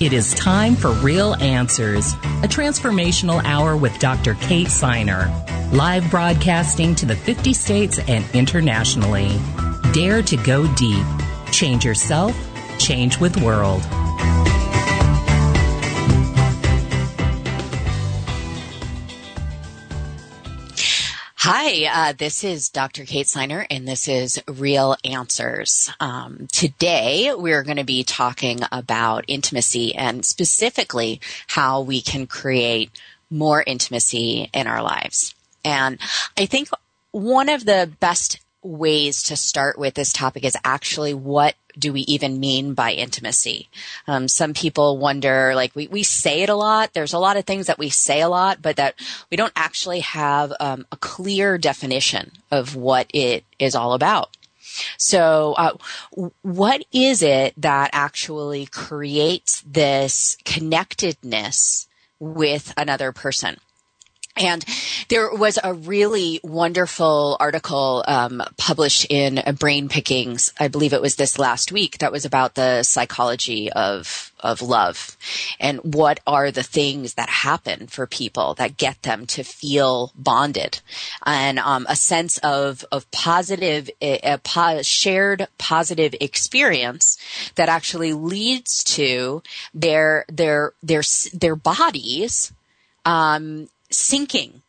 It is time for Real Answers, a transformational hour with Dr. Kate Siner, live broadcasting to the 50 states and internationally. Dare to go deep. Change yourself, change with world. Hi, uh, this is Dr. Kate Siner, and this is Real Answers. Um, today, we're going to be talking about intimacy and specifically how we can create more intimacy in our lives. And I think one of the best ways to start with this topic is actually what do we even mean by intimacy? Um, some people wonder, like we, we say it a lot. There's a lot of things that we say a lot, but that we don't actually have um, a clear definition of what it is all about. So, uh, what is it that actually creates this connectedness with another person? And there was a really wonderful article um, published in Brain Pickings. I believe it was this last week. That was about the psychology of of love and what are the things that happen for people that get them to feel bonded and um, a sense of of positive a, a shared positive experience that actually leads to their their their their bodies um, syncing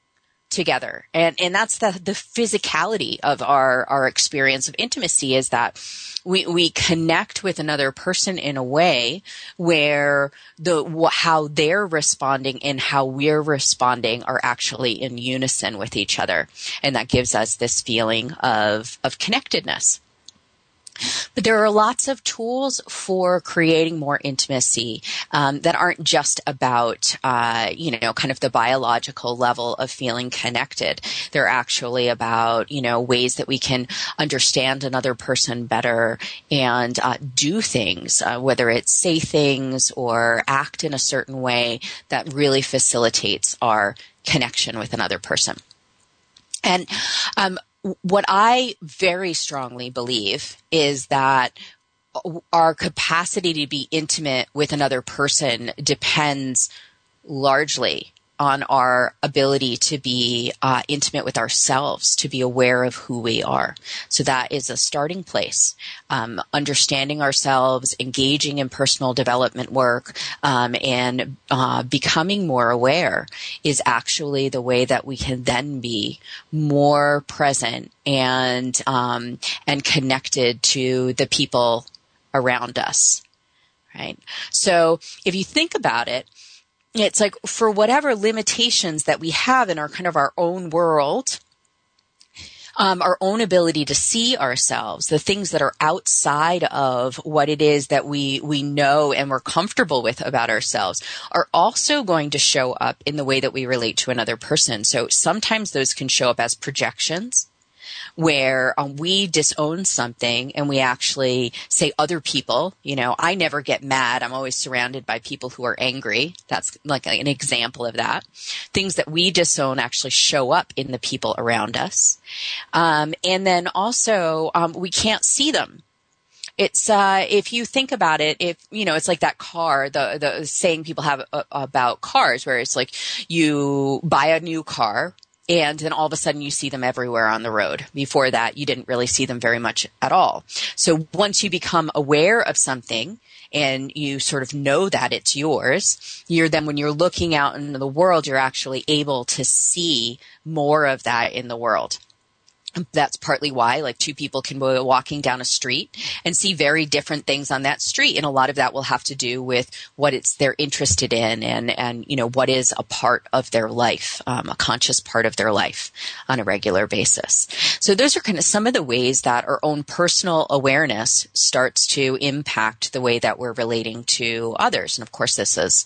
together. And, and that's the, the physicality of our, our experience of intimacy is that we, we connect with another person in a way where the, how they're responding and how we're responding are actually in unison with each other. And that gives us this feeling of, of connectedness. But there are lots of tools for creating more intimacy um, that aren't just about, uh, you know, kind of the biological level of feeling connected. They're actually about, you know, ways that we can understand another person better and uh, do things, uh, whether it's say things or act in a certain way that really facilitates our connection with another person. And um, what I very strongly believe is that our capacity to be intimate with another person depends largely on our ability to be uh, intimate with ourselves, to be aware of who we are. So that is a starting place. Um, understanding ourselves, engaging in personal development work, um, and uh, becoming more aware is actually the way that we can then be more present and um, and connected to the people around us. Right. So if you think about it it's like for whatever limitations that we have in our kind of our own world, um, our own ability to see ourselves, the things that are outside of what it is that we we know and we're comfortable with about ourselves, are also going to show up in the way that we relate to another person. So sometimes those can show up as projections where um, we disown something and we actually say other people, you know, I never get mad. I'm always surrounded by people who are angry. That's like an example of that. Things that we disown actually show up in the people around us. Um, and then also, um, we can't see them it's uh, if you think about it, if you know, it's like that car, the the saying people have uh, about cars, where it's like you buy a new car, and then all of a sudden you see them everywhere on the road. Before that, you didn't really see them very much at all. So once you become aware of something and you sort of know that it's yours, you're then when you're looking out into the world, you're actually able to see more of that in the world. That's partly why like two people can be walking down a street and see very different things on that street. And a lot of that will have to do with what it's they're interested in and and you know what is a part of their life um, a conscious part of their life on a regular basis. So those are kind of some of the ways that our own personal awareness starts to impact the way that we're relating to others. And of course this is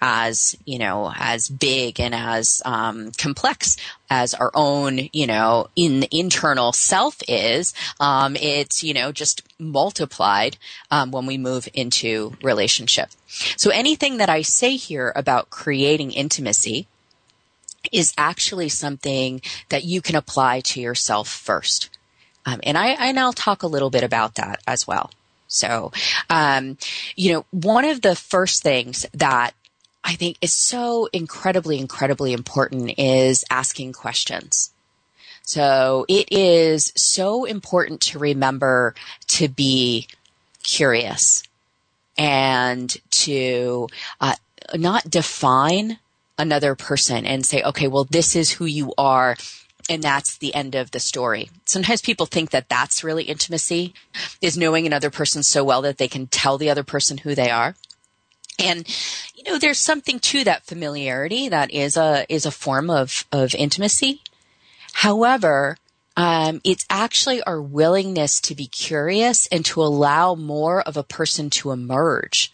as you know as big and as um, complex as our own you know in internal self is um, it's you know just multiplied um, when we move into relationship so anything that i say here about creating intimacy is actually something that you can apply to yourself first um, and I and I'll talk a little bit about that as well. So, um, you know, one of the first things that I think is so incredibly, incredibly important is asking questions. So it is so important to remember to be curious and to uh, not define another person and say, okay, well, this is who you are. And that's the end of the story. Sometimes people think that that's really intimacy is knowing another person so well that they can tell the other person who they are. And, you know, there's something to that familiarity that is a, is a form of, of intimacy. However, um, it's actually our willingness to be curious and to allow more of a person to emerge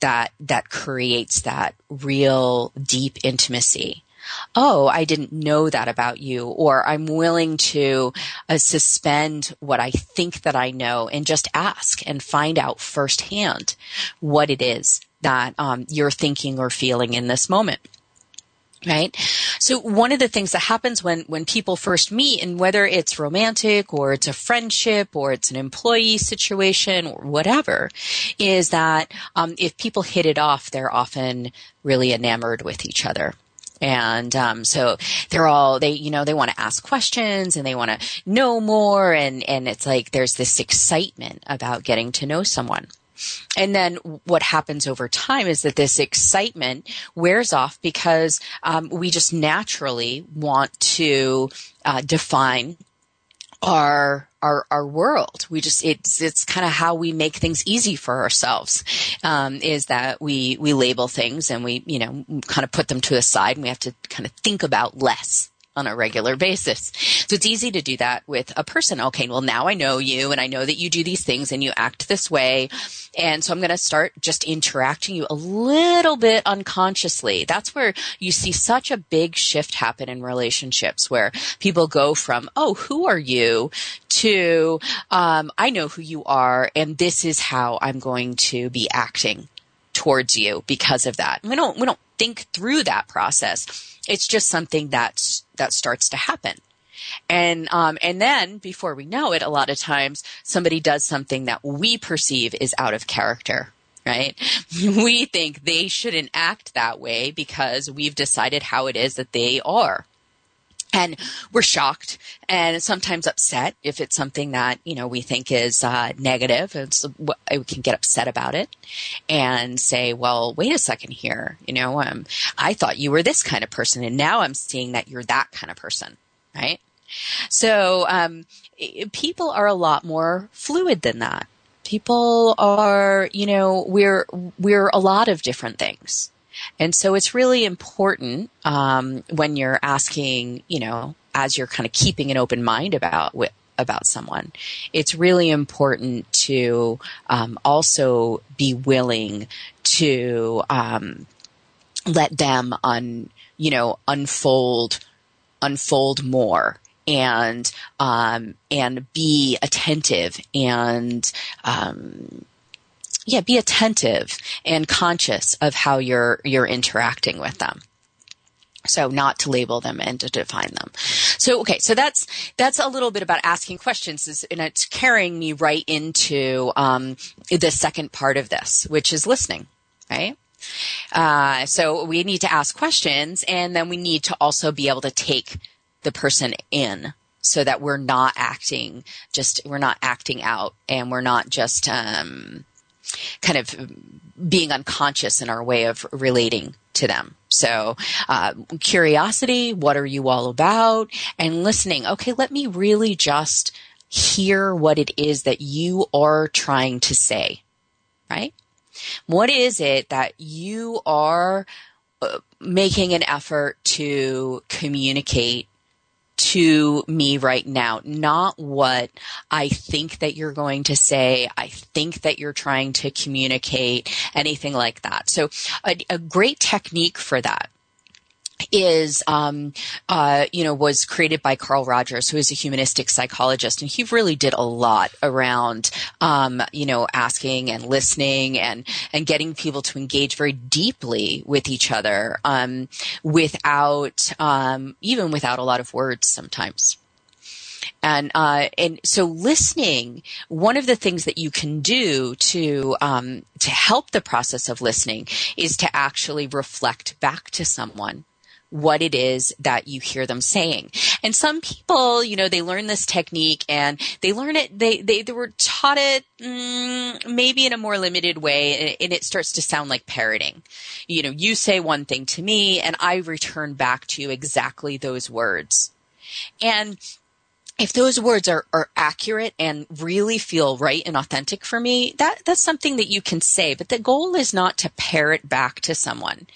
that, that creates that real deep intimacy. Oh, I didn't know that about you, or I'm willing to uh, suspend what I think that I know and just ask and find out firsthand what it is that um, you're thinking or feeling in this moment right? So one of the things that happens when when people first meet and whether it's romantic or it's a friendship or it's an employee situation or whatever is that um, if people hit it off they're often really enamored with each other. And um, so they're all they you know they want to ask questions and they want to know more and and it's like there's this excitement about getting to know someone and then what happens over time is that this excitement wears off because um, we just naturally want to uh, define our our our world. We just it's it's kind of how we make things easy for ourselves. Um, is that we we label things and we you know kind of put them to the side and we have to kind of think about less on a regular basis. So it's easy to do that with a person. Okay, well now I know you and I know that you do these things and you act this way. And so I'm going to start just interacting you a little bit unconsciously. That's where you see such a big shift happen in relationships where people go from, oh, who are you to, um, I know who you are and this is how I'm going to be acting towards you because of that. We don't, we don't think through that process. It's just something that's, that starts to happen. And, um, and then before we know it, a lot of times somebody does something that we perceive is out of character right? We think they shouldn't act that way because we've decided how it is that they are. And we're shocked and sometimes upset if it's something that, you know, we think is uh, negative. It's, we can get upset about it and say, well, wait a second here. You know, um, I thought you were this kind of person and now I'm seeing that you're that kind of person, right? So, um, people are a lot more fluid than that. People are, you know, we're, we're a lot of different things. And so it's really important um, when you're asking, you know, as you're kind of keeping an open mind about about someone, it's really important to um, also be willing to um, let them un, you know, unfold unfold more and um, and be attentive and um, yeah, be attentive and conscious of how you're, you're interacting with them. So not to label them and to define them. So, okay. So that's, that's a little bit about asking questions and it's carrying me right into, um, the second part of this, which is listening, right? Uh, so we need to ask questions and then we need to also be able to take the person in so that we're not acting just, we're not acting out and we're not just, um, kind of being unconscious in our way of relating to them. So, uh, curiosity, what are you all about? And listening, okay, let me really just hear what it is that you are trying to say, right? What is it that you are uh, making an effort to communicate to me right now, not what I think that you're going to say, I think that you're trying to communicate, anything like that. So a, a great technique for that is um, uh, you know was created by Carl Rogers, who is a humanistic psychologist, and he really did a lot around um, you know asking and listening and and getting people to engage very deeply with each other um, without um, even without a lot of words sometimes. And uh, and so listening, one of the things that you can do to um, to help the process of listening is to actually reflect back to someone what it is that you hear them saying. And some people, you know, they learn this technique and they learn it, they, they, they were taught it mm, maybe in a more limited way and it starts to sound like parroting. You know, you say one thing to me and I return back to you exactly those words. And if those words are, are accurate and really feel right and authentic for me, that, that's something that you can say. But the goal is not to parrot back to someone.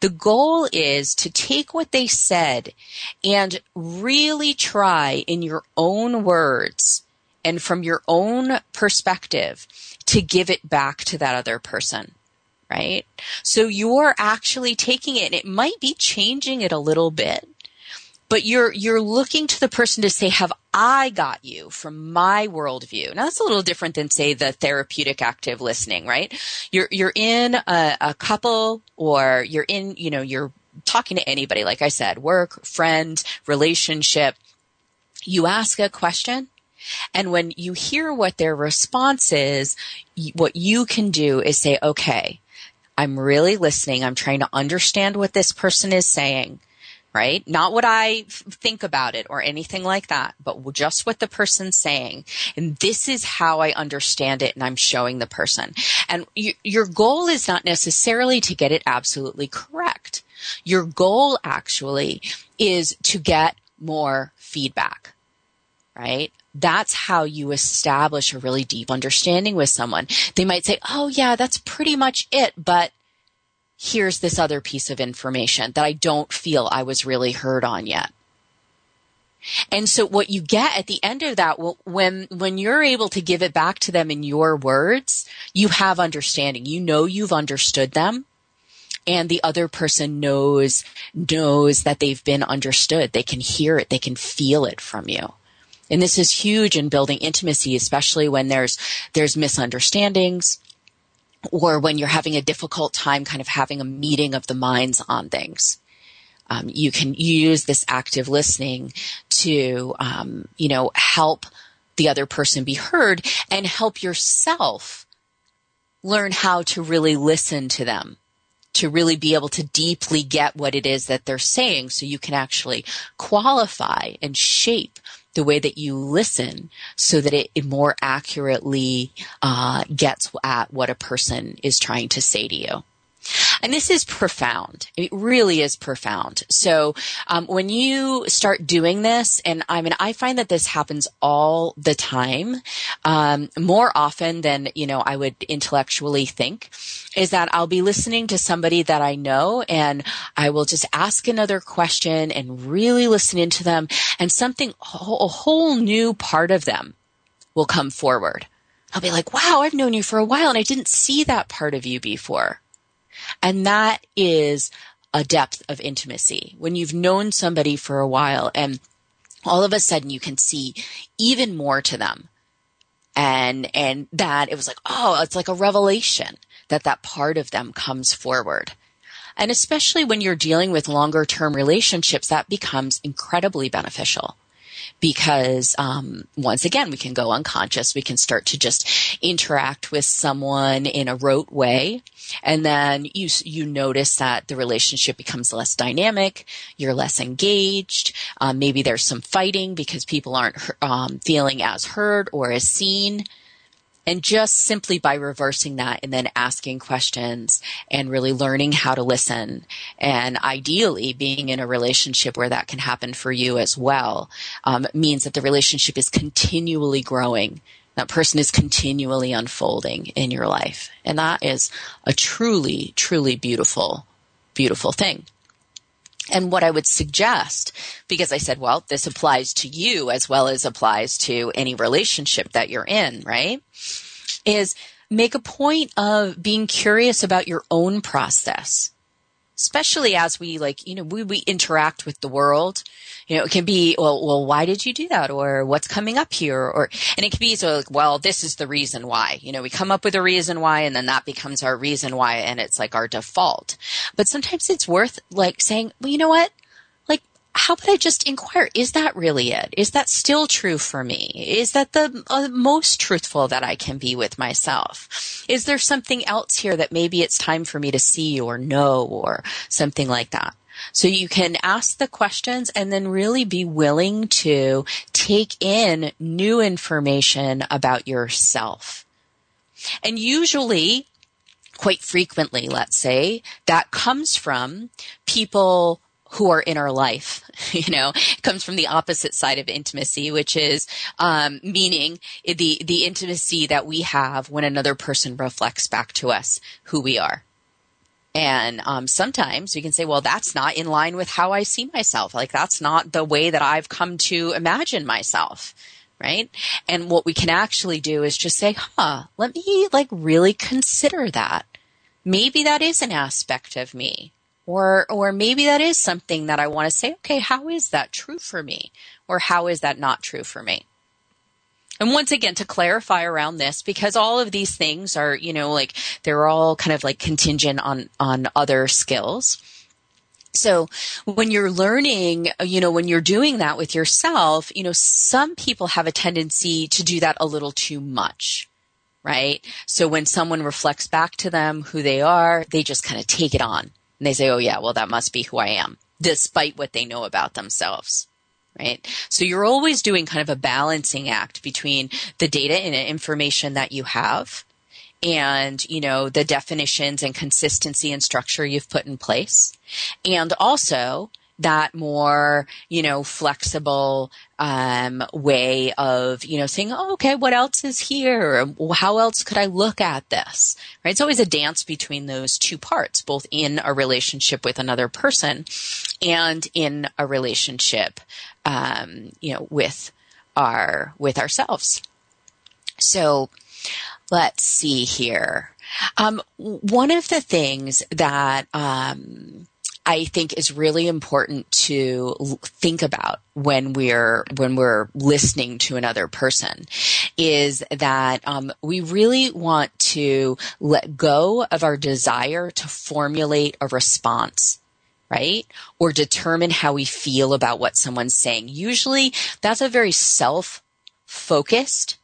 The goal is to take what they said and really try in your own words and from your own perspective to give it back to that other person right? So you're actually taking it and it might be changing it a little bit, but you're you're looking to the person to say have i got you? from my worldview. Now that's a little different than say the therapeutic active listening right? You're you're in a, a couple or you're in you know you're talking to anybody like i said work friend relationship. You ask a question and when you hear what their response is, what you can do is say, okay, I'm really listening. I'm trying to understand what this person is saying right? Not what I think about it or anything like that, but just what the person's saying. And this is how I understand it and I'm showing the person. And you, your goal is not necessarily to get it absolutely correct. Your goal actually is to get more feedback, right? That's how you establish a really deep understanding with someone. They might say, Oh yeah, that's pretty much it, but here's this other piece of information that I don't feel I was really heard on yet. And so what you get at the end of that, when, when you're able to give it back to them in your words, you have understanding. You know you've understood them and the other person knows, knows that they've been understood. They can hear it. They can feel it from you. And this is huge in building intimacy, especially when there's, there's misunderstandings or when you're having a difficult time kind of having a meeting of the minds on things. Um, you can use this active listening to, um, you know, help the other person be heard and help yourself learn how to really listen to them, to really be able to deeply get what it is that they're saying so you can actually qualify and shape the way that you listen so that it, more accurately uh, gets at what a person is trying to say to you. And this is profound. It really is profound. So um, when you start doing this, and I mean, I find that this happens all the time, um, more often than you know I would intellectually think. Is that I'll be listening to somebody that I know, and I will just ask another question and really listen into them, and something a whole new part of them will come forward. I'll be like, wow, I've known you for a while and I didn't see that part of you before. And that is a depth of intimacy. When you've known somebody for a while and all of a sudden you can see even more to them. And, and that it was like, oh, it's like a revelation that that part of them comes forward. And especially when you're dealing with longer term relationships, that becomes incredibly beneficial because um, once again we can go unconscious. We can start to just interact with someone in a rote way. And then you you notice that the relationship becomes less dynamic. You're less engaged. Um, maybe there's some fighting because people aren't um, feeling as heard or as seen And just simply by reversing that and then asking questions and really learning how to listen and ideally being in a relationship where that can happen for you as well um, means that the relationship is continually growing. That person is continually unfolding in your life. And that is a truly, truly beautiful, beautiful thing. And what I would suggest, because I said, well, this applies to you as well as applies to any relationship that you're in, right? Is make a point of being curious about your own process especially as we like, you know, we, we interact with the world. You know, it can be, well, well, why did you do that? Or what's coming up here? Or, and it can be so like, well, this is the reason why. You know, we come up with a reason why and then that becomes our reason why and it's like our default. But sometimes it's worth like saying, well, you know what? Like, how about I just inquire? Is that really it? Is that still true for me? Is that the uh, most truthful that I can be with myself? Is there something else here that maybe it's time for me to see or know or something like that? So you can ask the questions and then really be willing to take in new information about yourself. And usually, quite frequently, let's say, that comes from people who are in our life. You know, it comes from the opposite side of intimacy, which is um, meaning the the intimacy that we have when another person reflects back to us who we are. And um, sometimes we can say, well, that's not in line with how I see myself. Like that's not the way that I've come to imagine myself. Right. And what we can actually do is just say, huh, let me like really consider that. Maybe that is an aspect of me or, or maybe that is something that I want to say, okay, how is that true for me? Or how is that not true for me? And once again, to clarify around this, because all of these things are, you know, like they're all kind of like contingent on, on other skills. So when you're learning, you know, when you're doing that with yourself, you know, some people have a tendency to do that a little too much, right? So when someone reflects back to them who they are, they just kind of take it on and they say, oh yeah, well that must be who I am, despite what they know about themselves. Right. So you're always doing kind of a balancing act between the data and information that you have and, you know, the definitions and consistency and structure you've put in place. And also that more, you know, flexible um, way of, you know, saying, oh, okay, what else is here? How else could I look at this? Right? It's always a dance between those two parts, both in a relationship with another person and in a relationship, um, you know, with our with ourselves. So, let's see here. Um, one of the things that um, I think is really important to think about when we're when we're listening to another person is that um, we really want to let go of our desire to formulate a response right? Or determine how we feel about what someone's saying. Usually that's a very self focused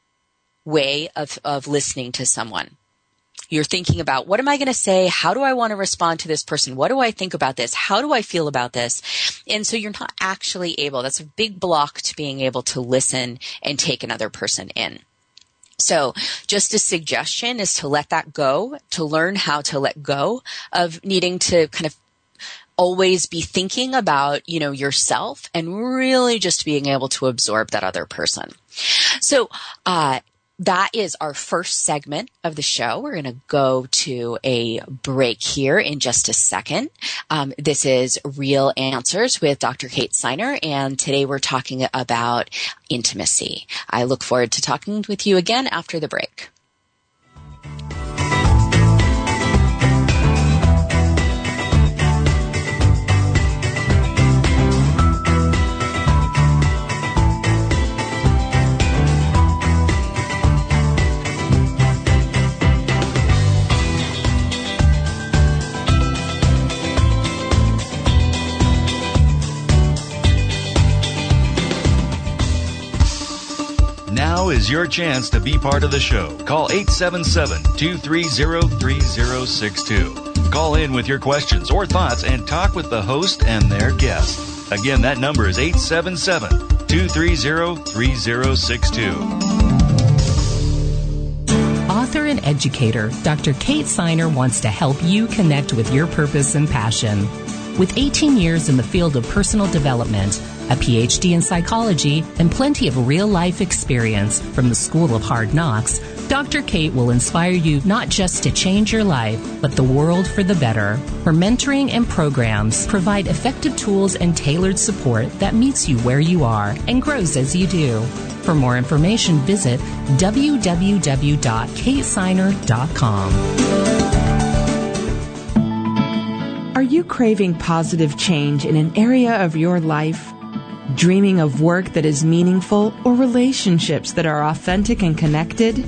way of, of listening to someone. You're thinking about what am I going to say? How do I want to respond to this person? What do I think about this? How do I feel about this? And so you're not actually able, that's a big block to being able to listen and take another person in. So just a suggestion is to let that go, to learn how to let go of needing to kind of always be thinking about, you know, yourself and really just being able to absorb that other person. So, uh, that is our first segment of the show. We're going to go to a break here in just a second. Um, this is Real Answers with Dr. Kate Siner, and today we're talking about intimacy. I look forward to talking with you again after the break. Your chance to be part of the show. Call 877 230 3062. Call in with your questions or thoughts and talk with the host and their guest. Again, that number is 877 230 3062. author and educator, Dr. Kate Siner wants to help you connect with your purpose and passion. With 18 years in the field of personal development, a PhD in psychology, and plenty of real life experience from the School of Hard Knocks, Dr. Kate will inspire you not just to change your life, but the world for the better. Her mentoring and programs provide effective tools and tailored support that meets you where you are and grows as you do. For more information, visit www.katesiner.com. Are you craving positive change in an area of your life? Dreaming of work that is meaningful or relationships that are authentic and connected?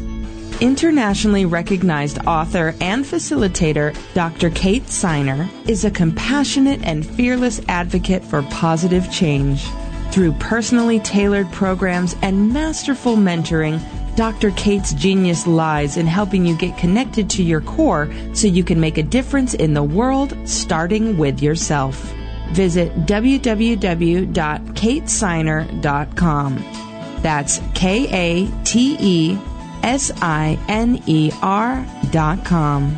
Internationally recognized author and facilitator Dr. Kate Siner is a compassionate and fearless advocate for positive change. Through personally tailored programs and masterful mentoring, Dr. Kate's genius lies in helping you get connected to your core so you can make a difference in the world, starting with yourself. Visit www.katesiner.com. That's K A T E S I N E R dot com.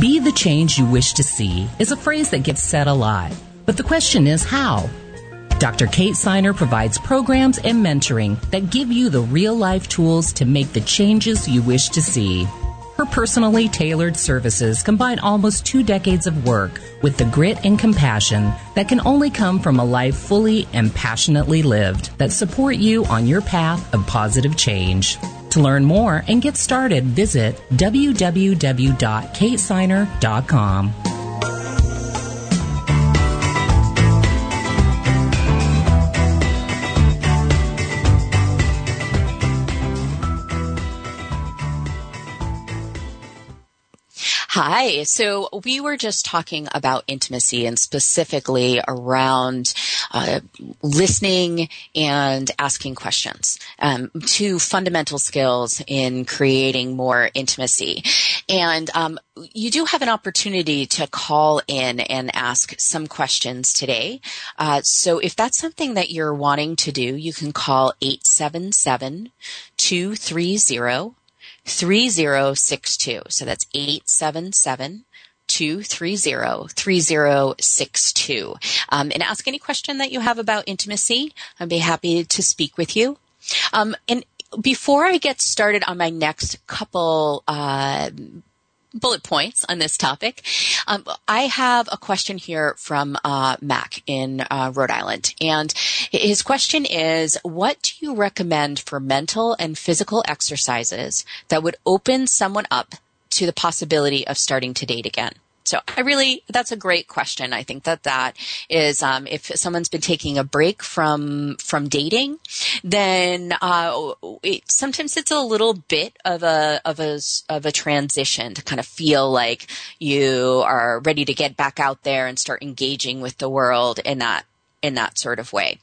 Be the change you wish to see is a phrase that gets said a lot. But the question is how? Dr. Kate Siner provides programs and mentoring that give you the real life tools to make the changes you wish to see. Her personally tailored services combine almost two decades of work with the grit and compassion that can only come from a life fully and passionately lived that support you on your path of positive change. To learn more and get started, visit www.katesiner.com. Hi. So we were just talking about intimacy and specifically around uh, listening and asking questions, um, two fundamental skills in creating more intimacy. And um, you do have an opportunity to call in and ask some questions today. Uh, so if that's something that you're wanting to do, you can call 877 230 3062. So that's 877 230 3062. Um, and ask any question that you have about intimacy. I'd be happy to speak with you. Um, and before I get started on my next couple uh, bullet points on this topic. Um, I have a question here from uh, Mac in uh, Rhode Island, and his question is: What do you recommend for mental and physical exercises that would open someone up to the possibility of starting to date again? So I really, that's a great question. I think that that is, um, if someone's been taking a break from, from dating, then, uh, it, sometimes it's a little bit of a, of a, of a transition to kind of feel like you are ready to get back out there and start engaging with the world in that, in that sort of way.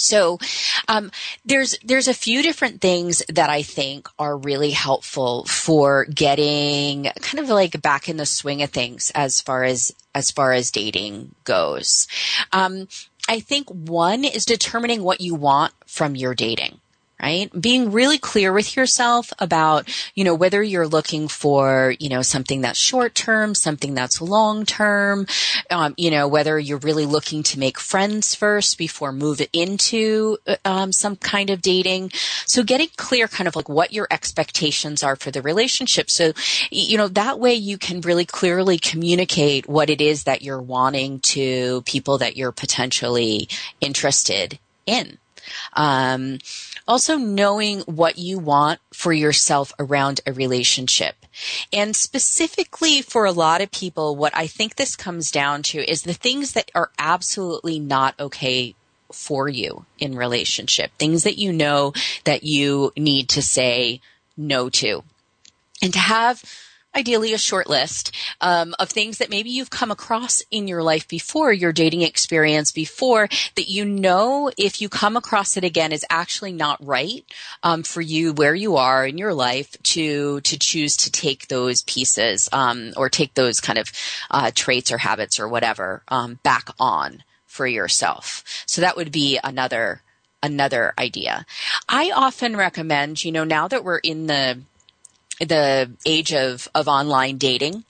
So um, there's there's a few different things that I think are really helpful for getting kind of like back in the swing of things as far as as far as dating goes. Um, I think one is determining what you want from your dating right? Being really clear with yourself about, you know, whether you're looking for, you know, something that's short term, something that's long term, um, you know, whether you're really looking to make friends first before move into uh, um, some kind of dating. So getting clear kind of like what your expectations are for the relationship. So, you know, that way you can really clearly communicate what it is that you're wanting to people that you're potentially interested in. Um, also knowing what you want for yourself around a relationship. And specifically for a lot of people, what I think this comes down to is the things that are absolutely not okay for you in relationship, things that you know that you need to say no to. And to have ideally a short list um, of things that maybe you've come across in your life before, your dating experience before, that you know if you come across it again is actually not right um, for you where you are in your life to to choose to take those pieces um, or take those kind of uh, traits or habits or whatever um, back on for yourself. So that would be another another idea. I often recommend, you know, now that we're in the the age of of online dating,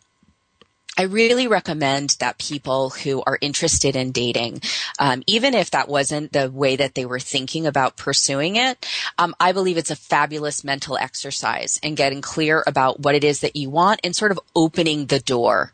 I really recommend that people who are interested in dating, um, even if that wasn't the way that they were thinking about pursuing it, um, I believe it's a fabulous mental exercise and getting clear about what it is that you want and sort of opening the door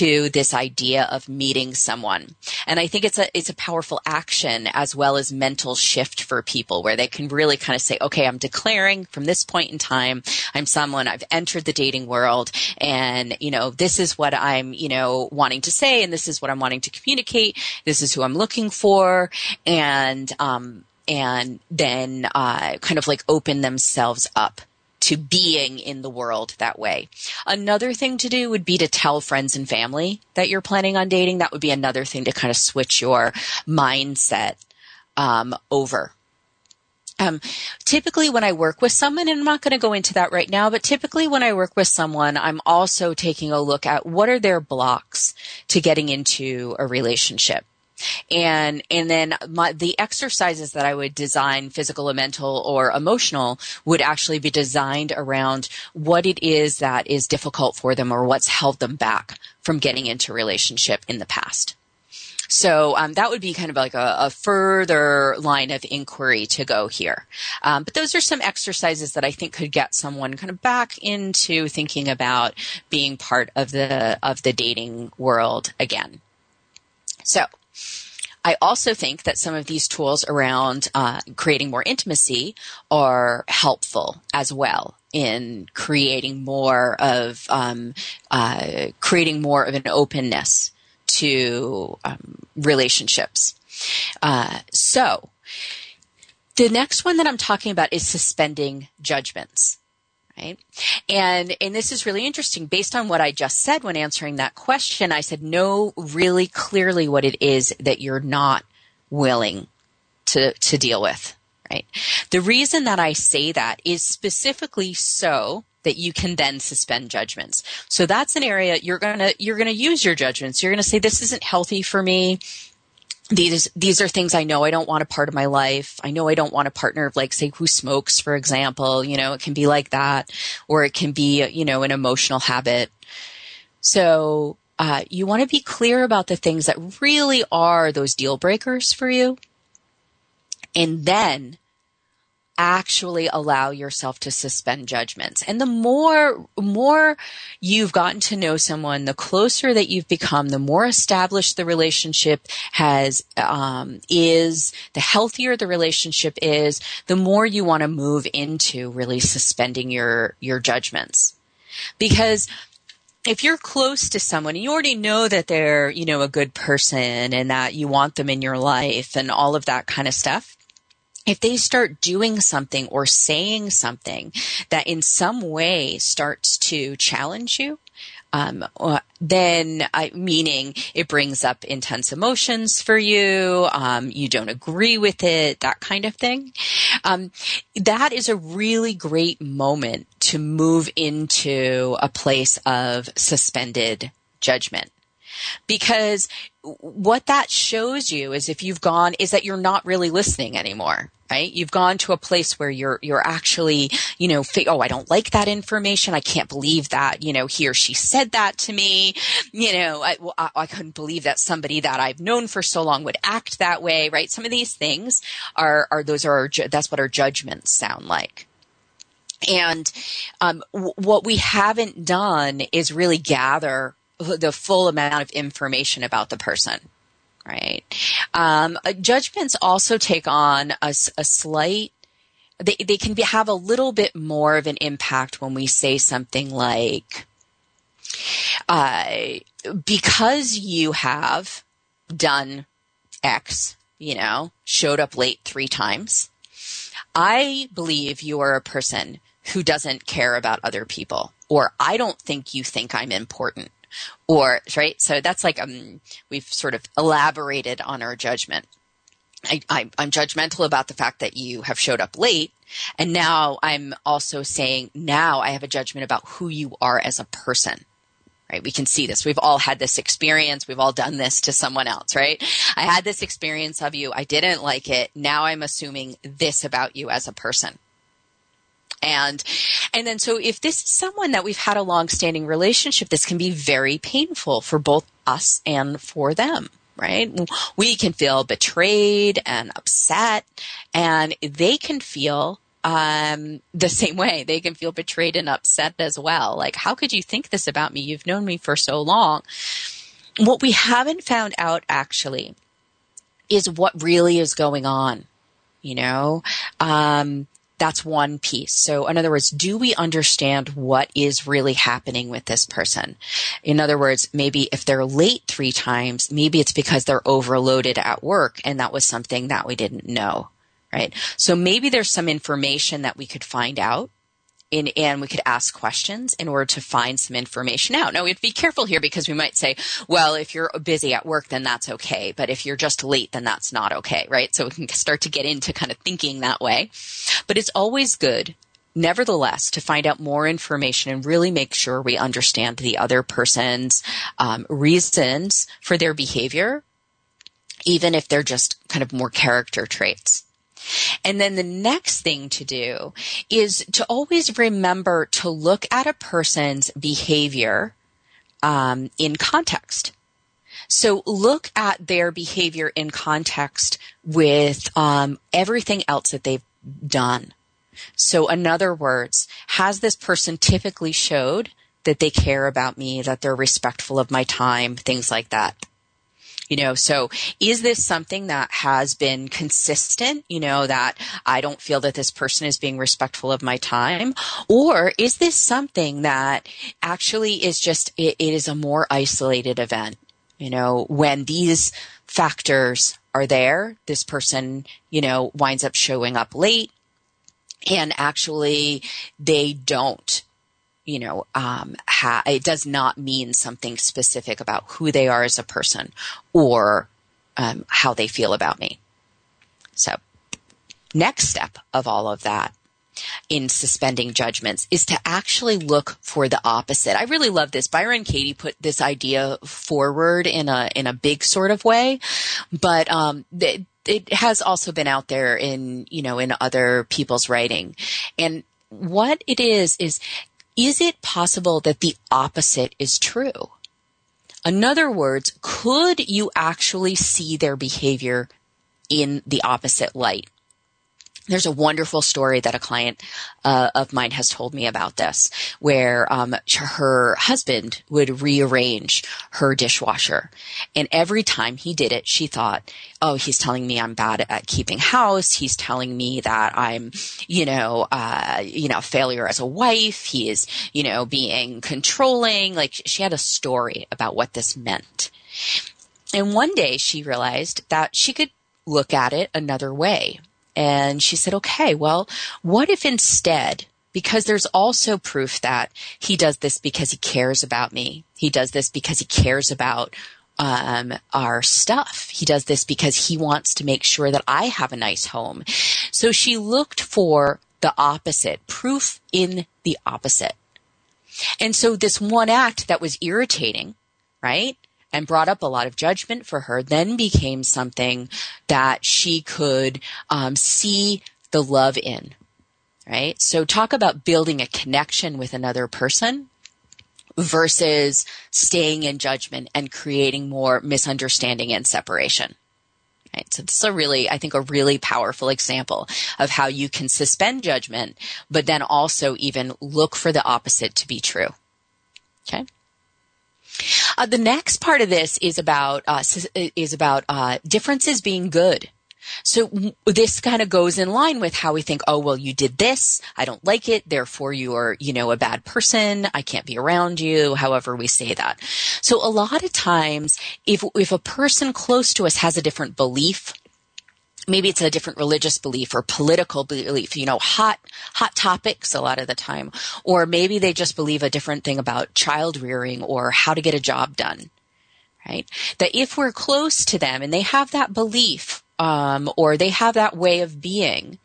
to this idea of meeting someone. And I think it's a it's a powerful action as well as mental shift for people where they can really kind of say, okay, I'm declaring from this point in time, I'm someone I've entered the dating world, and you know this is what I'm, you know, wanting to say, and this is what I'm wanting to communicate. This is who I'm looking for, and um, and then uh, kind of like open themselves up to being in the world that way. Another thing to do would be to tell friends and family that you're planning on dating. That would be another thing to kind of switch your mindset um, over um, typically, when I work with someone, and I'm not going to go into that right now, but typically when I work with someone, I'm also taking a look at what are their blocks to getting into a relationship. And, and then my, the exercises that I would design, physical or mental or emotional, would actually be designed around what it is that is difficult for them or what's held them back from getting into relationship in the past. So um, that would be kind of like a, a, further line of inquiry to go here. Um, but those are some exercises that I think could get someone kind of back into thinking about being part of the of the dating world again. So. I also think that some of these tools around uh, creating more intimacy are helpful as well in creating more of um, uh, creating more of an openness to um, relationships. Uh, so, the next one that I'm talking about is suspending judgments. Right? And and this is really interesting based on what I just said when answering that question I said know really clearly what it is that you're not willing to to deal with right the reason that I say that is specifically so that you can then suspend judgments. So that's an area you're going to you're going to use your judgments. You're going to say this isn't healthy for me. These these are things I know I don't want a part of my life. I know I don't want a partner of like say who smokes for example, you know, it can be like that or it can be, you know, an emotional habit. So, uh, you want to be clear about the things that really are those deal breakers for you. And then actually allow yourself to suspend judgments. And the more, more you've gotten to know someone, the closer that you've become, the more established the relationship has, um, is, the healthier the relationship is, the more you want to move into really suspending your, your judgments. Because if you're close to someone and you already know that they're, you know, a good person and that you want them in your life and all of that kind of stuff, if they start doing something or saying something that in some way starts to challenge you, um, uh, then I, meaning it brings up intense emotions for you, um, you don't agree with it, that kind of thing. Um, that is a really great moment to move into a place of suspended judgment because what that shows you is if you've gone is that you're not really listening anymore right? You've gone to a place where you're you're actually you know oh i don't like that information. I can't believe that you know he or she said that to me. You know I, well, I, I couldn't believe that somebody that i've known for so long would act that way right? Some of these things are are those are our, that's what our judgments sound like. And um, w- what we haven't done is really gather the full amount of information about the person right? Um, judgments also take on a, a slight they, they can be, have a little bit more of an impact when we say something like uh, because you have done x you know showed up late three times i believe you are a person who doesn't care about other people or i don't think you think i'm important or right so that's like um we've sort of elaborated on our judgment I, I, i'm judgmental about the fact that you have showed up late and now i'm also saying now i have a judgment about who you are as a person right? We can see this. We've all had this experience. We've all done this to someone else, right? I had this experience of you. I didn't like it. Now I'm assuming this about you as a person. And, and then so if this is someone that we've had a long standing relationship, this can be very painful for both us and for them right? We can feel betrayed and upset, and they can feel um, the same way. They can feel betrayed and upset as well. Like, how could you think this about me? You've known me for so long. What we haven't found out actually is what really is going on. You know, um, that's one piece. So, in other words, do we understand what is really happening with this person? In other words, maybe if they're late three times, maybe it's because they're overloaded at work and that was something that we didn't know, right? So maybe there's some information that we could find out in, and we could ask questions in order to find some information out. Now we have to be careful here because we might say, well, if you're busy at work, then that's okay. But if you're just late, then that's not okay, right? So we can start to get into kind of thinking that way. But it's always good nevertheless to find out more information and really make sure we understand the other person's um, reasons for their behavior even if they're just kind of more character traits and then the next thing to do is to always remember to look at a person's behavior um, in context. So look at their behavior in context with um, everything else that they've done. So in other words, has this person typically showed that they care about me, that they're respectful of my time, things like that? You know, so is this something that has been consistent? You know, that I don't feel that this person is being respectful of my time? Or is this something that actually is just, it, it is a more isolated event? You know, when these factors are there, this person, you know, winds up showing up late and actually they don't you know, um, ha- it does not mean something specific about who they are as a person or um, how they feel about me. So, next step of all of that in suspending judgments is to actually look for the opposite. I really love this. Byron Katie put this idea forward in a in a big sort of way, but um, it, it has also been out there in you know in other people's writing, and what it is is is it possible that the opposite is true? In other words, could you actually see their behavior in the opposite light? There's a wonderful story that a client uh, of mine has told me about this, where um, her husband would rearrange her dishwasher, and every time he did it, she thought, "Oh, he's telling me I'm bad at keeping house. He's telling me that I'm, you know, uh, you know, failure as a wife. He is, you know, being controlling." Like she had a story about what this meant, and one day she realized that she could look at it another way and she said, okay, well, what if instead, because there's also proof that he does this because he cares about me. He does this because he cares about um, our stuff. He does this because he wants to make sure that I have a nice home. So she looked for the opposite, proof in the opposite. And so this one act that was irritating, right? And brought up a lot of judgment for her then became something that she could um, see the love in right so talk about building a connection with another person versus staying in judgment and creating more misunderstanding and separation Right. So this is a really, I think, a really powerful example of how you can suspend judgment, but then also even look for the opposite to be true. Okay. Uh, the next part of this is about uh, is about uh, differences being good. So this kind of goes in line with how we think, oh, well, you did this. I don't like it. Therefore you are, you know, a bad person. I can't be around you. However we say that. So a lot of times if, if a person close to us has a different belief, maybe it's a different religious belief or political belief, you know, hot, hot topics a lot of the time. Or maybe they just believe a different thing about child rearing or how to get a job done. Right? That if we're close to them and they have that belief, um, or they have that way of being,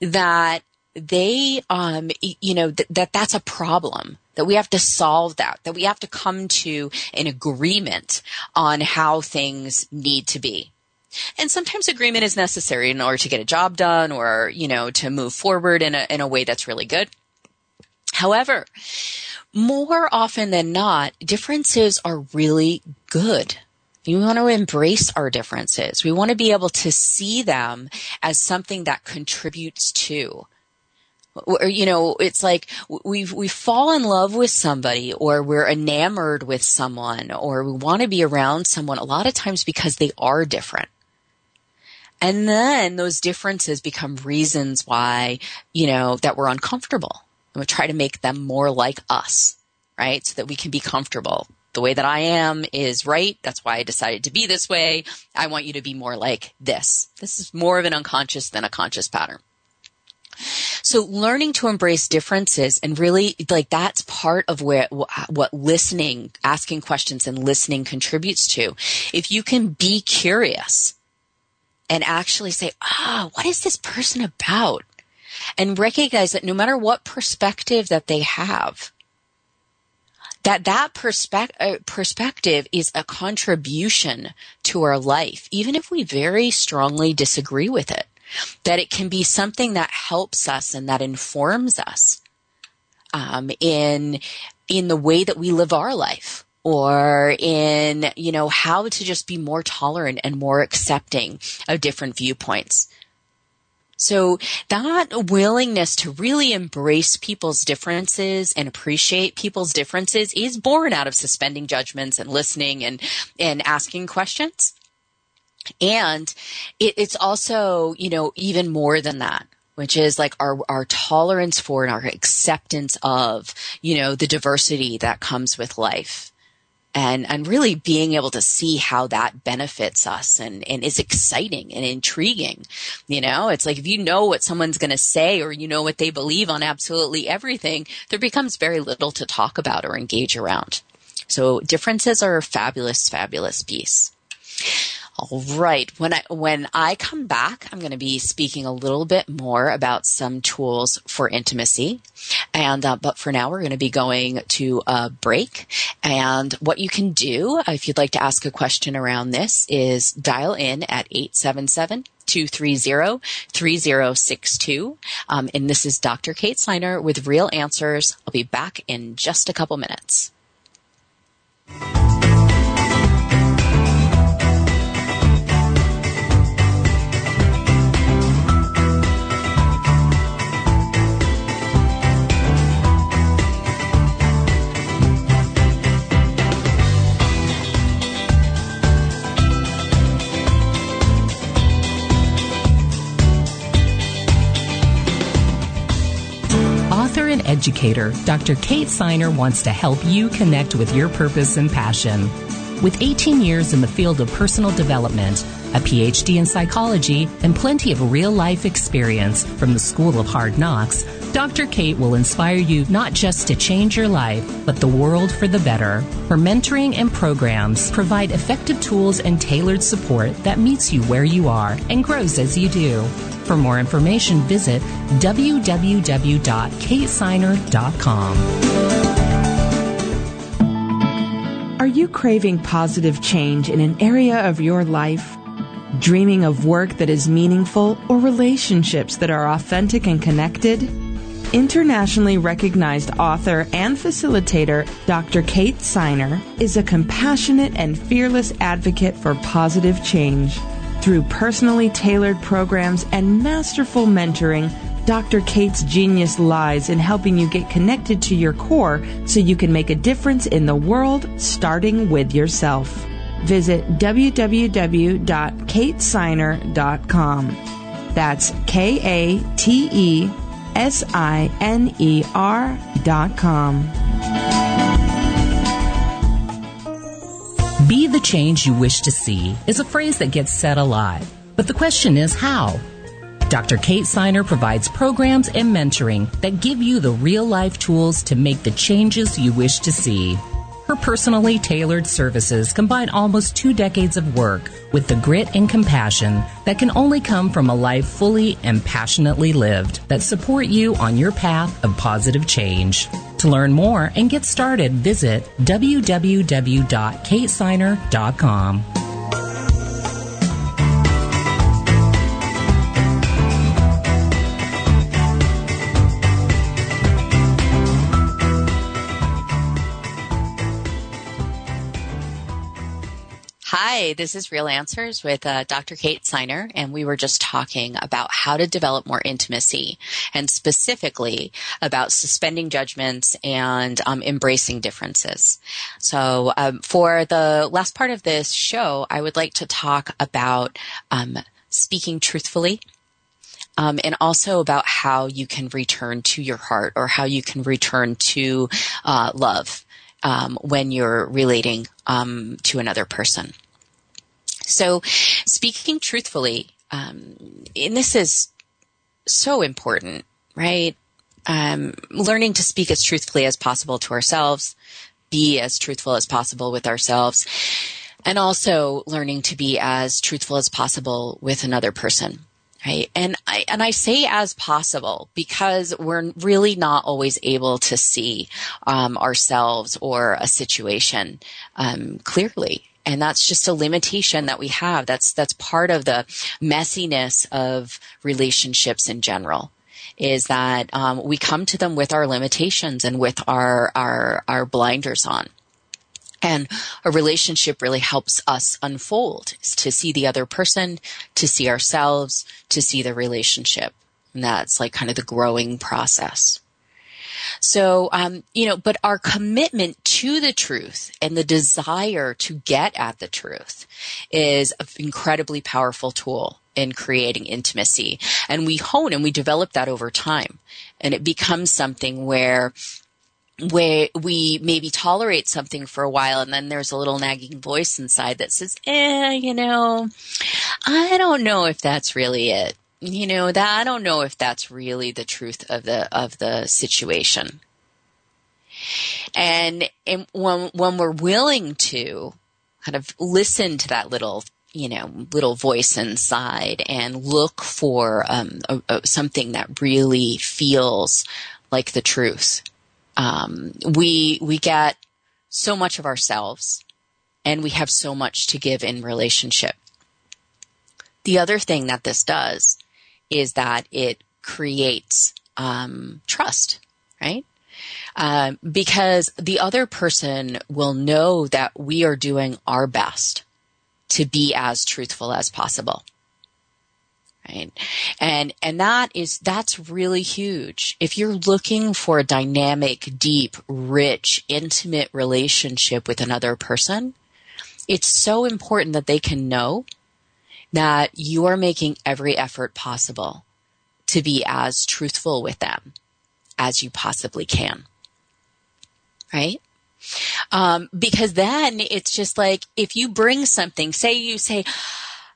that they, um, you know, th- that that's a problem that we have to solve that, that we have to come to an agreement on how things need to be. And sometimes agreement is necessary in order to get a job done or, you know, to move forward in a, in a way that's really good. However, more often than not, differences are really good. We want to embrace our differences. We want to be able to see them as something that contributes to. Or, you know, it's like we we fall in love with somebody or we're enamored with someone or we want to be around someone a lot of times because they are different. And then those differences become reasons why, you know, that we're uncomfortable. And we try to make them more like us, right? So that we can be comfortable. The way that I am is right. That's why I decided to be this way. I want you to be more like this. This is more of an unconscious than a conscious pattern. So learning to embrace differences and really like that's part of where what listening, asking questions and listening contributes to. If you can be curious and actually say, "Ah, oh, what is this person about?" and recognize that no matter what perspective that they have, that that perspe- uh, perspective is a contribution to our life, even if we very strongly disagree with it. That it can be something that helps us and that informs us um, in in the way that we live our life or in you know how to just be more tolerant and more accepting of different viewpoints so that willingness to really embrace people's differences and appreciate people's differences is born out of suspending judgments and listening and, and asking questions. And it, it's also, you know, even more than that which is like our, our tolerance for and our acceptance of, you know, the diversity that comes with life and and really being able to see how that benefits us and and is exciting and intriguing you know? It's like if you know what someone's going to say or you know what they believe on absolutely everything there becomes very little to talk about or engage around. So differences are a fabulous fabulous piece all right. When I when I come back, I'm going to be speaking a little bit more about some tools for intimacy. And uh, but for now, we're going to be going to a break. And what you can do if you'd like to ask a question around this is dial in at 877 230-3062. Um, and this is Dr. Kate Siner with Real Answers. I'll be back in just a couple minutes. Educator, Dr. Kate Siner wants to help you connect with your purpose and passion. With 18 years in the field of personal development, a PhD in psychology, and plenty of real life experience from the School of Hard Knocks, Dr. Kate will inspire you not just to change your life, but the world for the better. Her mentoring and programs provide effective tools and tailored support that meets you where you are and grows as you do. For more information, visit www.katesiner.com. Are you craving positive change in an area of your life? Dreaming of work that is meaningful or relationships that are authentic and connected? Internationally recognized author and facilitator Dr. Kate Siner is a compassionate and fearless advocate for positive change. Through personally tailored programs and masterful mentoring, Dr. Kate's genius lies in helping you get connected to your core so you can make a difference in the world, starting with yourself. Visit www.katesiner.com. That's K A T E S I N E R dot com. Be the change you wish to see is a phrase that gets said a lot. But the question is how? Dr. Kate Siner provides programs and mentoring that give you the real life tools to make the changes you wish to see. Her personally tailored services combine almost two decades of work with the grit and compassion that can only come from a life fully and passionately lived that support you on your path of positive change. To learn more and get started, visit www.katesiner.com. Hi, this is Real Answers with uh, Dr. Kate Siner, and we were just talking about how to develop more intimacy, and specifically about suspending judgments and um, embracing differences. So, um, for the last part of this show, I would like to talk about um, speaking truthfully. Um, and also about how you can return to your heart or how you can return to uh, love um, when you're relating um, to another person. So, speaking truthfully, um, and this is so important, right? Um, learning to speak as truthfully as possible to ourselves, be as truthful as possible with ourselves, and also learning to be as truthful as possible with another person. Right. And I, and I say as possible because we're really not always able to see, um, ourselves or a situation, um, clearly and that's just a limitation that we have. That's that's part of the messiness of relationships in general is that um, we come to them with our limitations and with our our our blinders on. And a relationship really helps us unfold to see the other person to see ourselves to see the relationship. And that's like kind of the growing process so, um, you know, but our commitment to the truth and the desire to get at the truth is an incredibly powerful tool in creating intimacy. And we hone and we develop that over time. And it becomes something where where we maybe tolerate something for a while and then there's a little nagging voice inside that says, eh, you know, I don't know if that's really it you know that I don't know if that's really the truth of the of the situation. And, and when when we're willing to kind of listen to that little you know little voice inside and look for um, a, a, something that really feels like the truth, um, we we get so much of ourselves, and we have so much to give in relationship. The other thing that this does is that it creates um, trust, right? Uh, because the other person will know that we are doing our best to be as truthful as possible right and and that is that's really huge if you're looking for a dynamic deep rich intimate relationship with another person it's so important that they can know that you are making every effort possible to be as truthful with them as you possibly can. Right? Um, because then it's just like if you bring something, say you say,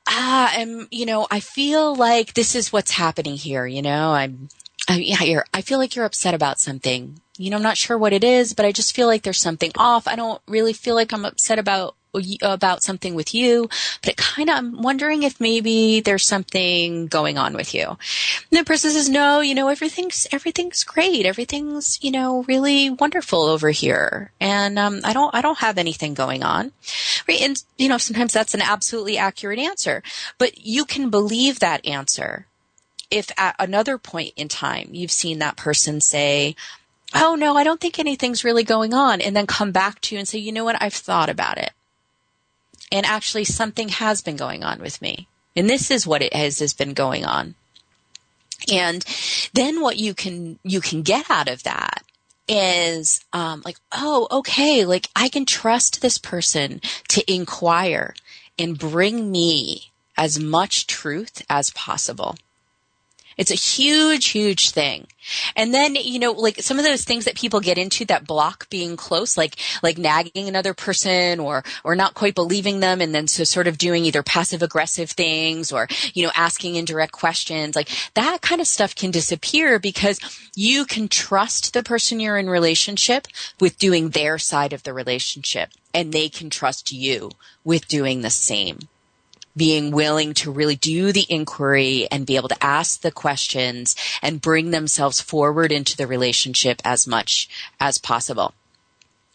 ah, I'm, you know, I feel like this is what's happening here. You know, I'm, I, yeah, I feel like you're upset about something. You know, I'm not sure what it is, but I just feel like there's something off. I don't really feel like I'm upset about about something with you, but it kind of, I'm wondering if maybe there's something going on with you. And the person says, no, you know, everything's, everything's great. Everything's, you know, really wonderful over here. And, um, I don't, I don't have anything going on. Right. And, you know, sometimes that's an absolutely accurate answer, but you can believe that answer if at another point in time you've seen that person say, Oh no, I don't think anything's really going on. And then come back to you and say, you know what? I've thought about it and actually something has been going on with me. And this is what it has, has been going on. And then what you can, you can get out of that is, um, like, oh, okay, like I can trust this person to inquire and bring me as much truth as possible. It's a huge, huge thing. And then, you know, like some of those things that people get into that block being close, like, like nagging another person or, or not quite believing them. And then so sort of doing either passive aggressive things or, you know, asking indirect questions, like that kind of stuff can disappear because you can trust the person you're in relationship with doing their side of the relationship and they can trust you with doing the same being willing to really do the inquiry and be able to ask the questions and bring themselves forward into the relationship as much as possible.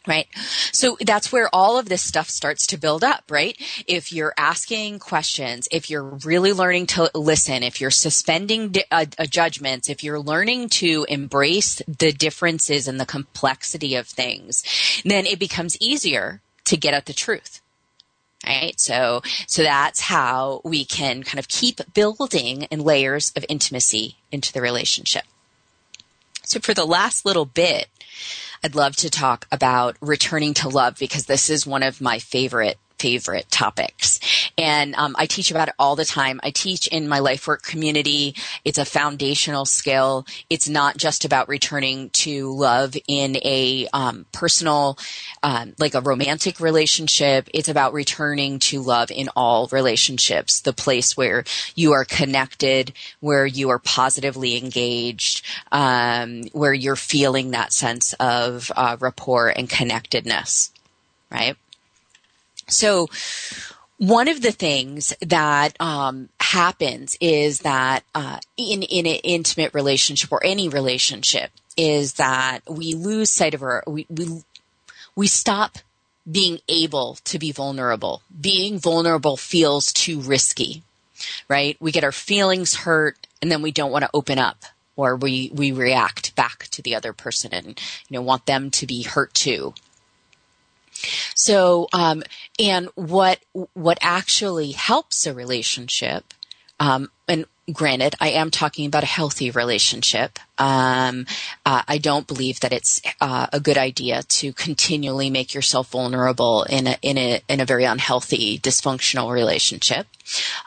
Right. So that's where all of this stuff starts to build up, right? If you're asking questions, if you're really learning to listen, if you're suspending uh, uh, judgments, if you're learning to embrace the differences and the complexity of things, then it becomes easier to get at the truth. Right. So, so that's how we can kind of keep building in layers of intimacy into the relationship. So for the last little bit, I'd love to talk about returning to love because this is one of my favorite favorite topics. And um, I teach about it all the time. I teach in my life work community. It's a foundational skill. It's not just about returning to love in a um, personal, um, like a romantic relationship. It's about returning to love in all relationships, the place where you are connected, where you are positively engaged, um, where you're feeling that sense of uh, rapport and connectedness, right? So, one of the things that um, happens is that uh, in in an intimate relationship or any relationship is that we lose sight of our we we we stop being able to be vulnerable. Being vulnerable feels too risky, right? We get our feelings hurt and then we don't want to open up or we, we react back to the other person and, you know, want them to be hurt too. So, um, and what what actually helps a relationship, um, and granted, I am talking about a healthy relationship. Um, uh, I don't believe that it's uh, a good idea to continually make yourself vulnerable in a in a in a very unhealthy, dysfunctional relationship.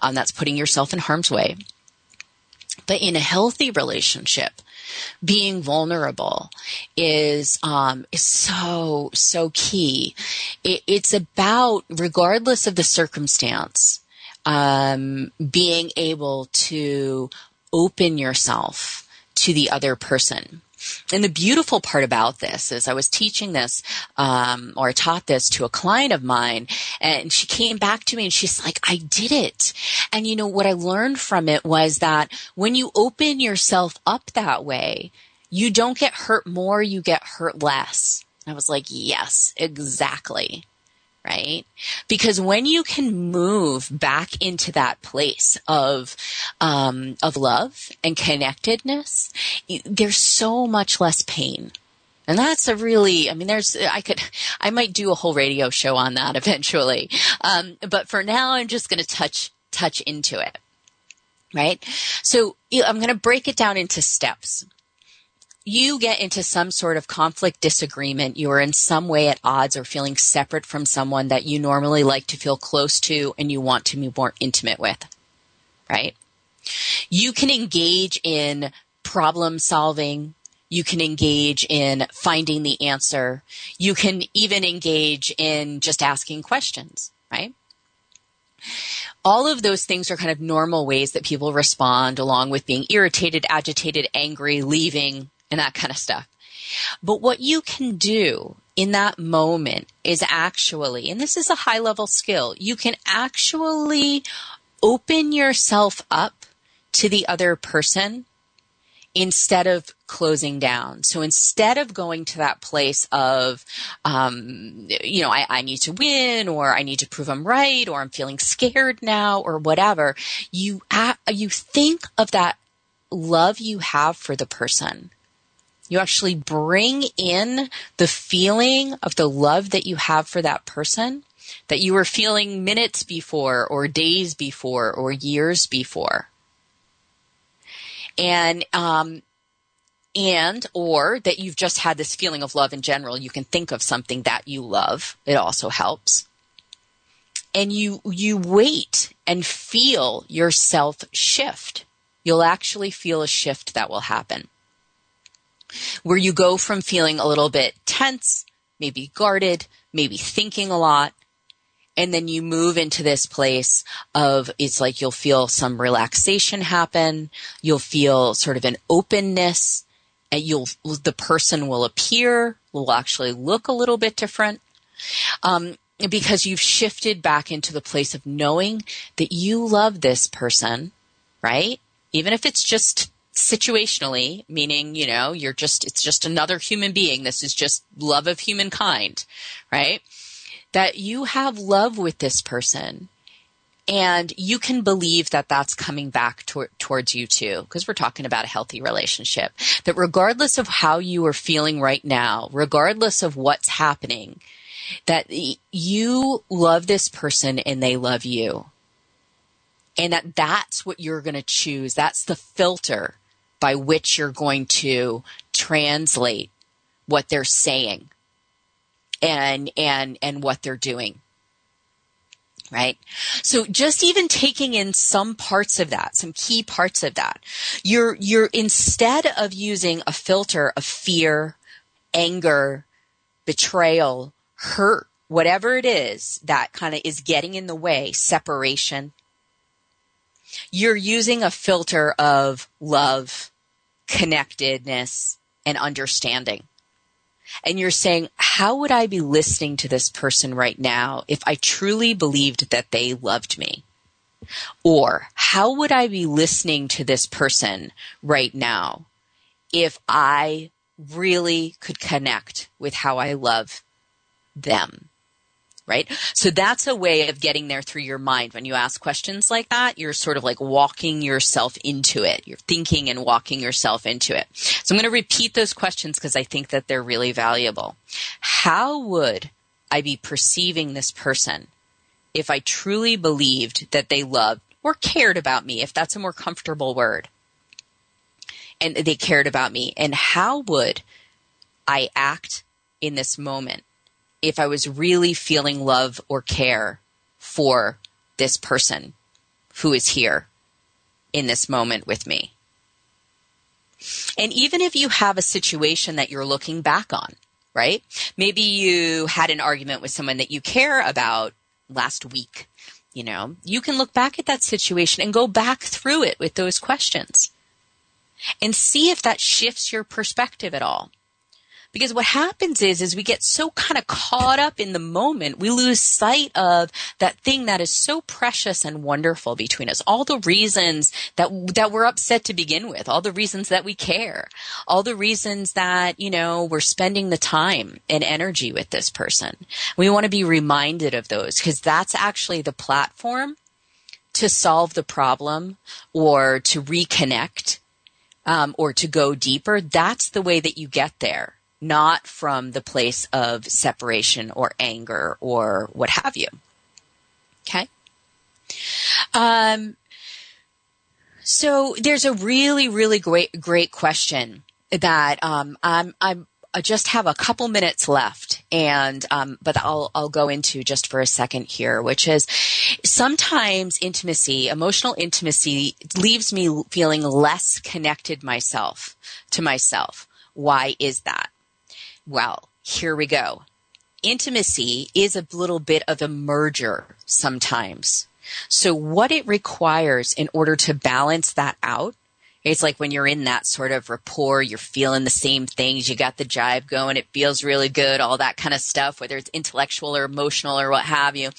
Um, that's putting yourself in harm's way. But in a healthy relationship, being vulnerable is um, is so so key. It, it's about regardless of the circumstance, um, being able to open yourself to the other person. And the beautiful part about this is I was teaching this, um, or I taught this to a client of mine and she came back to me and she's like, I did it. And you know, what I learned from it was that when you open yourself up that way, you don't get hurt more, you get hurt less. I was like, yes, exactly right? Because when you can move back into that place of um, of love and connectedness, there's so much less pain. And that's a really, I mean, there's, I could, I might do a whole radio show on that eventually. Um, but for now, I'm just going to touch, touch into it. Right? So I'm going to break it down into steps you get into some sort of conflict disagreement, you are in some way at odds or feeling separate from someone that you normally like to feel close to and you want to be more intimate with, right? You can engage in problem solving. You can engage in finding the answer. You can even engage in just asking questions, right? all of those things are kind of normal ways that people respond along with being irritated, agitated, angry, leaving, and that kind of stuff. But what you can do in that moment is actually, and this is a high level skill, you can actually open yourself up to the other person instead of closing down. So instead of going to that place of, um, you know, I, I, need to win or I need to prove I'm right or I'm feeling scared now or whatever, you, you think of that love you have for the person you actually bring in the feeling of the love that you have for that person that you were feeling minutes before or days before or years before. And, um, and or that you've just had this feeling of love in general. You can think of something that you love. It also helps. And you you wait and feel yourself shift. You'll actually feel a shift that will happen where you go from feeling a little bit tense, maybe guarded, maybe thinking a lot, and then you move into this place of it's like you'll feel some relaxation happen, you'll feel sort of an openness, and you'll the person will appear, will actually look a little bit different. Um, because you've shifted back into the place of knowing that you love this person, right? Even if it's just situationally, meaning, you know, you're just, it's just another human being. This is just love of humankind, right? That you have love with this person and you can believe that that's coming back to- towards you too, because we're talking about a healthy relationship. That regardless of how you are feeling right now, regardless of what's happening, that you love this person and they love you. And that that's what you're going to choose. That's the filter by which you're going to translate what they're saying and, and, and what they're doing right? So just even taking in some parts of that, some key parts of that, you're, you're instead of using a filter of fear, anger, betrayal, hurt, whatever it is that kind of is getting in the way, separation, you're using a filter of love, connectedness, and understanding. And you're saying, how would I be listening to this person right now if I truly believed that they loved me? Or how would I be listening to this person right now if I really could connect with how I love them? Right? So that's a way of getting there through your mind. When you ask questions like that, you're sort of like walking yourself into it. You're thinking and walking yourself into it. So I'm going to repeat those questions because I think that they're really valuable. How would I be perceiving this person if I truly believed that they loved or cared about me, if that's a more comfortable word? And they cared about me. And how would I act in this moment if I was really feeling love or care for this person who is here in this moment with me. And even if you have a situation that you're looking back on, right? Maybe you had an argument with someone that you care about last week, you know, you can look back at that situation and go back through it with those questions and see if that shifts your perspective at all. Because what happens is, is we get so kind of caught up in the moment, we lose sight of that thing that is so precious and wonderful between us. All the reasons that, that we're upset to begin with, all the reasons that we care, all the reasons that, you know, we're spending the time and energy with this person. We want to be reminded of those because that's actually the platform to solve the problem or to reconnect um, or to go deeper. That's the way that you get there not from the place of separation or anger or what have you. Okay. Um, so there's a really, really great, great question that um, I'm, I'm I just have a couple minutes left, and um, but I'll I'll go into just for a second here, which is sometimes intimacy, emotional intimacy, leaves me feeling less connected myself to myself. Why is that? Well, here we go. Intimacy is a little bit of a merger sometimes. So what it requires in order to balance that out it's like when you're in that sort of rapport, you're feeling the same things, you got the jive going, it feels really good, all that kind of stuff, whether it's intellectual or emotional or what have you.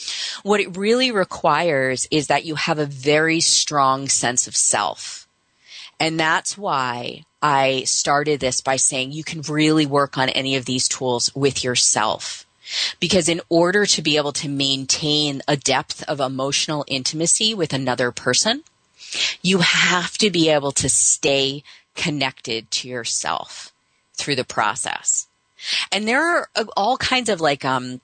What it really requires is that you have a very strong sense of self. And that's why I started this by saying you can really work on any of these tools with yourself. Because in order to be able to maintain a depth of emotional intimacy with another person, you have to be able to stay connected to yourself through the process. And there are all kinds of like, um,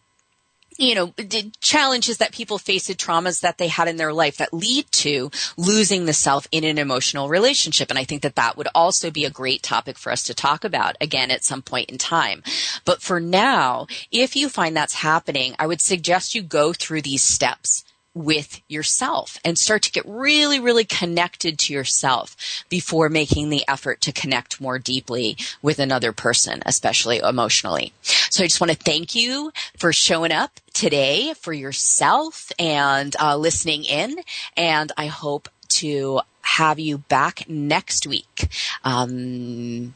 you know, challenges that people face and traumas that they had in their life that lead to losing the self in an emotional relationship. And I think that that would also be a great topic for us to talk about again at some point in time. But for now, if you find that's happening, I would suggest you go through these steps with yourself and start to get really, really connected to yourself before making the effort to connect more deeply with another person, especially emotionally. So I just want to thank you for showing up today for yourself and uh, listening in. And I hope to have you back next week. Um,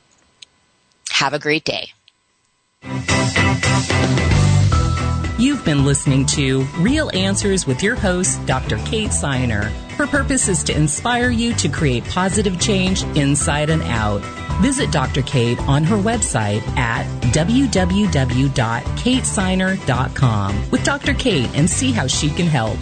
have a great day. You've been listening to Real Answers with your host, Dr. Kate Siner. Her purpose is to inspire you to create positive change inside and out. Visit Dr. Kate on her website at www.katesiner.com with Dr. Kate and see how she can help.